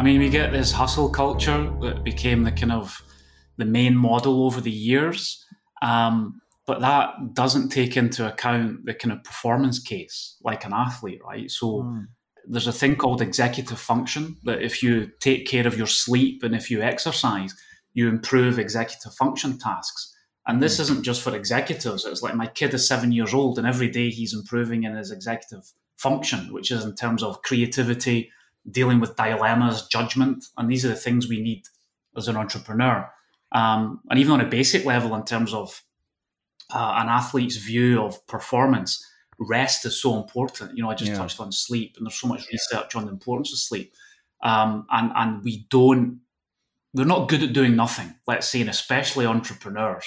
I mean, we get this hustle culture that became the kind of the main model over the years, um, but that doesn't take into account the kind of performance case, like an athlete, right? So mm. there's a thing called executive function that if you take care of your sleep and if you exercise, you improve executive function tasks. And this mm. isn't just for executives. It's like my kid is seven years old, and every day he's improving in his executive function, which is in terms of creativity dealing with dilemmas, judgment, and these are the things we need as an entrepreneur. Um, and even on a basic level, in terms of uh, an athlete's view of performance, rest is so important. You know, I just yeah. touched on sleep, and there's so much research on the importance of sleep. Um, and and we don't, we're not good at doing nothing. Let's say, and especially entrepreneurs.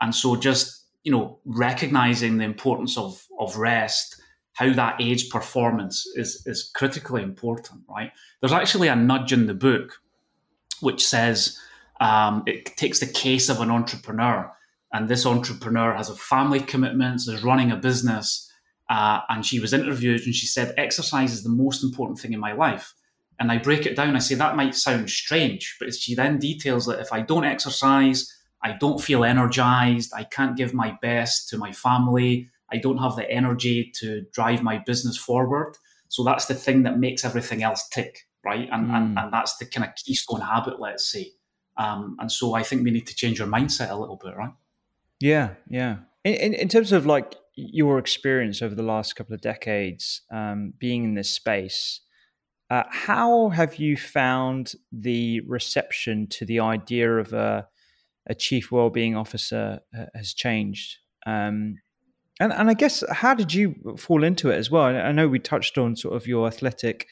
And so, just you know, recognizing the importance of of rest how that aids performance is, is critically important, right? There's actually a nudge in the book which says um, it takes the case of an entrepreneur, and this entrepreneur has a family commitments, is running a business, uh, and she was interviewed and she said, Exercise is the most important thing in my life. And I break it down. I say that might sound strange, but she then details that if I don't exercise, I don't feel energized, I can't give my best to my family, I don't have the energy to drive my business forward. So that's the thing that makes everything else tick, right? And mm. and, and that's the kind of keystone habit, let's say. Um, and so I think we need to change our mindset a little bit, right? Yeah, yeah. In, in, in terms of like your experience over the last couple of decades um, being in this space, uh, how have you found the reception to the idea of a, a chief well-being officer uh, has changed? Um, and and I guess how did you fall into it as well? I know we touched on sort of your athletic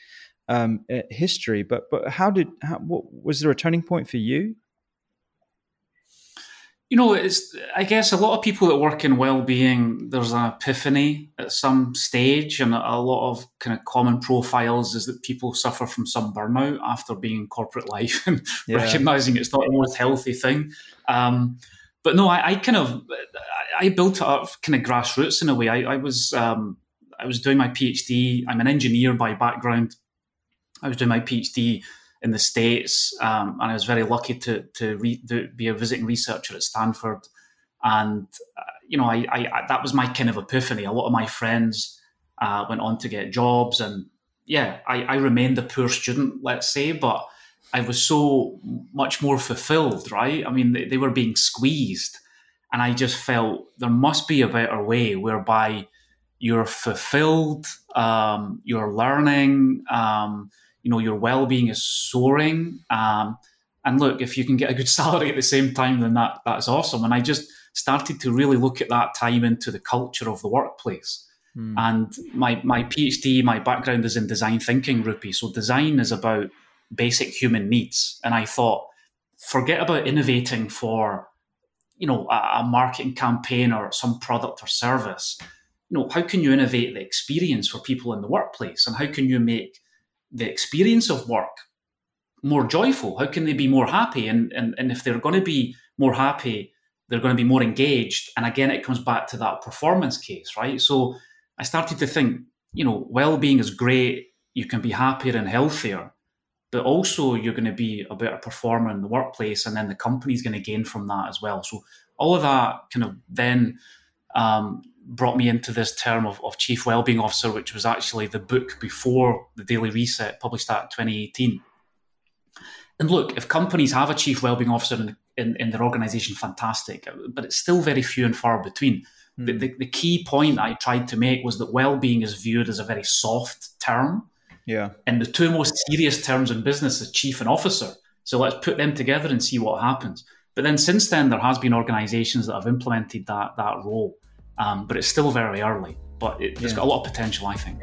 um, eh, history, but but how did how, what, was there a turning point for you? You know, it's I guess a lot of people that work in well-being, there's an epiphany at some stage, and a lot of kind of common profiles is that people suffer from some burnout after being in corporate life and yeah. recognizing it's not the most healthy thing. Um, but no, I, I, kind of I built it up kind of grassroots in a way. I, I was um, I was doing my PhD. I'm an engineer by background. I was doing my PhD in the states, um, and I was very lucky to to re- be a visiting researcher at Stanford. And uh, you know, I, I, that was my kind of epiphany. A lot of my friends uh, went on to get jobs, and yeah, I, I remained a poor student, let's say, but I was so much more fulfilled, right? I mean, they, they were being squeezed. And I just felt there must be a better way whereby you're fulfilled, um, you're learning, um, you know, your well being is soaring. Um, and look, if you can get a good salary at the same time, then that that's awesome. And I just started to really look at that time into the culture of the workplace. Mm. And my my PhD, my background is in design thinking, Rupy. So design is about basic human needs. And I thought, forget about innovating for, you know, a, a marketing campaign or some product or service. you know, how can you innovate the experience for people in the workplace, and how can you make the experience of work more joyful? How can they be more happy? And and and if they're going to be more happy, they're going to be more engaged. And again, it comes back to that performance case, right? So I started to think, you know, well-being is great. You can be happier and healthier, but also you're going to be a better performer in the workplace, and then the company's going to gain from that as well. So all of that kind of then um, brought me into this term of, of chief wellbeing officer, which was actually the book before the Daily Reset, published that 2018. And look, if companies have a chief wellbeing officer in, in, in their organization, fantastic, but it's still very few and far between. Mm. The, the, the, key point I tried to make was that well-being is viewed as a very soft term. Yeah. And the two most serious terms in business is chief and officer. So let's put them together and see what happens. But then since then, there has been organisations that have implemented that that role, um, but it's still very early. But it, has got a lot of potential, I think.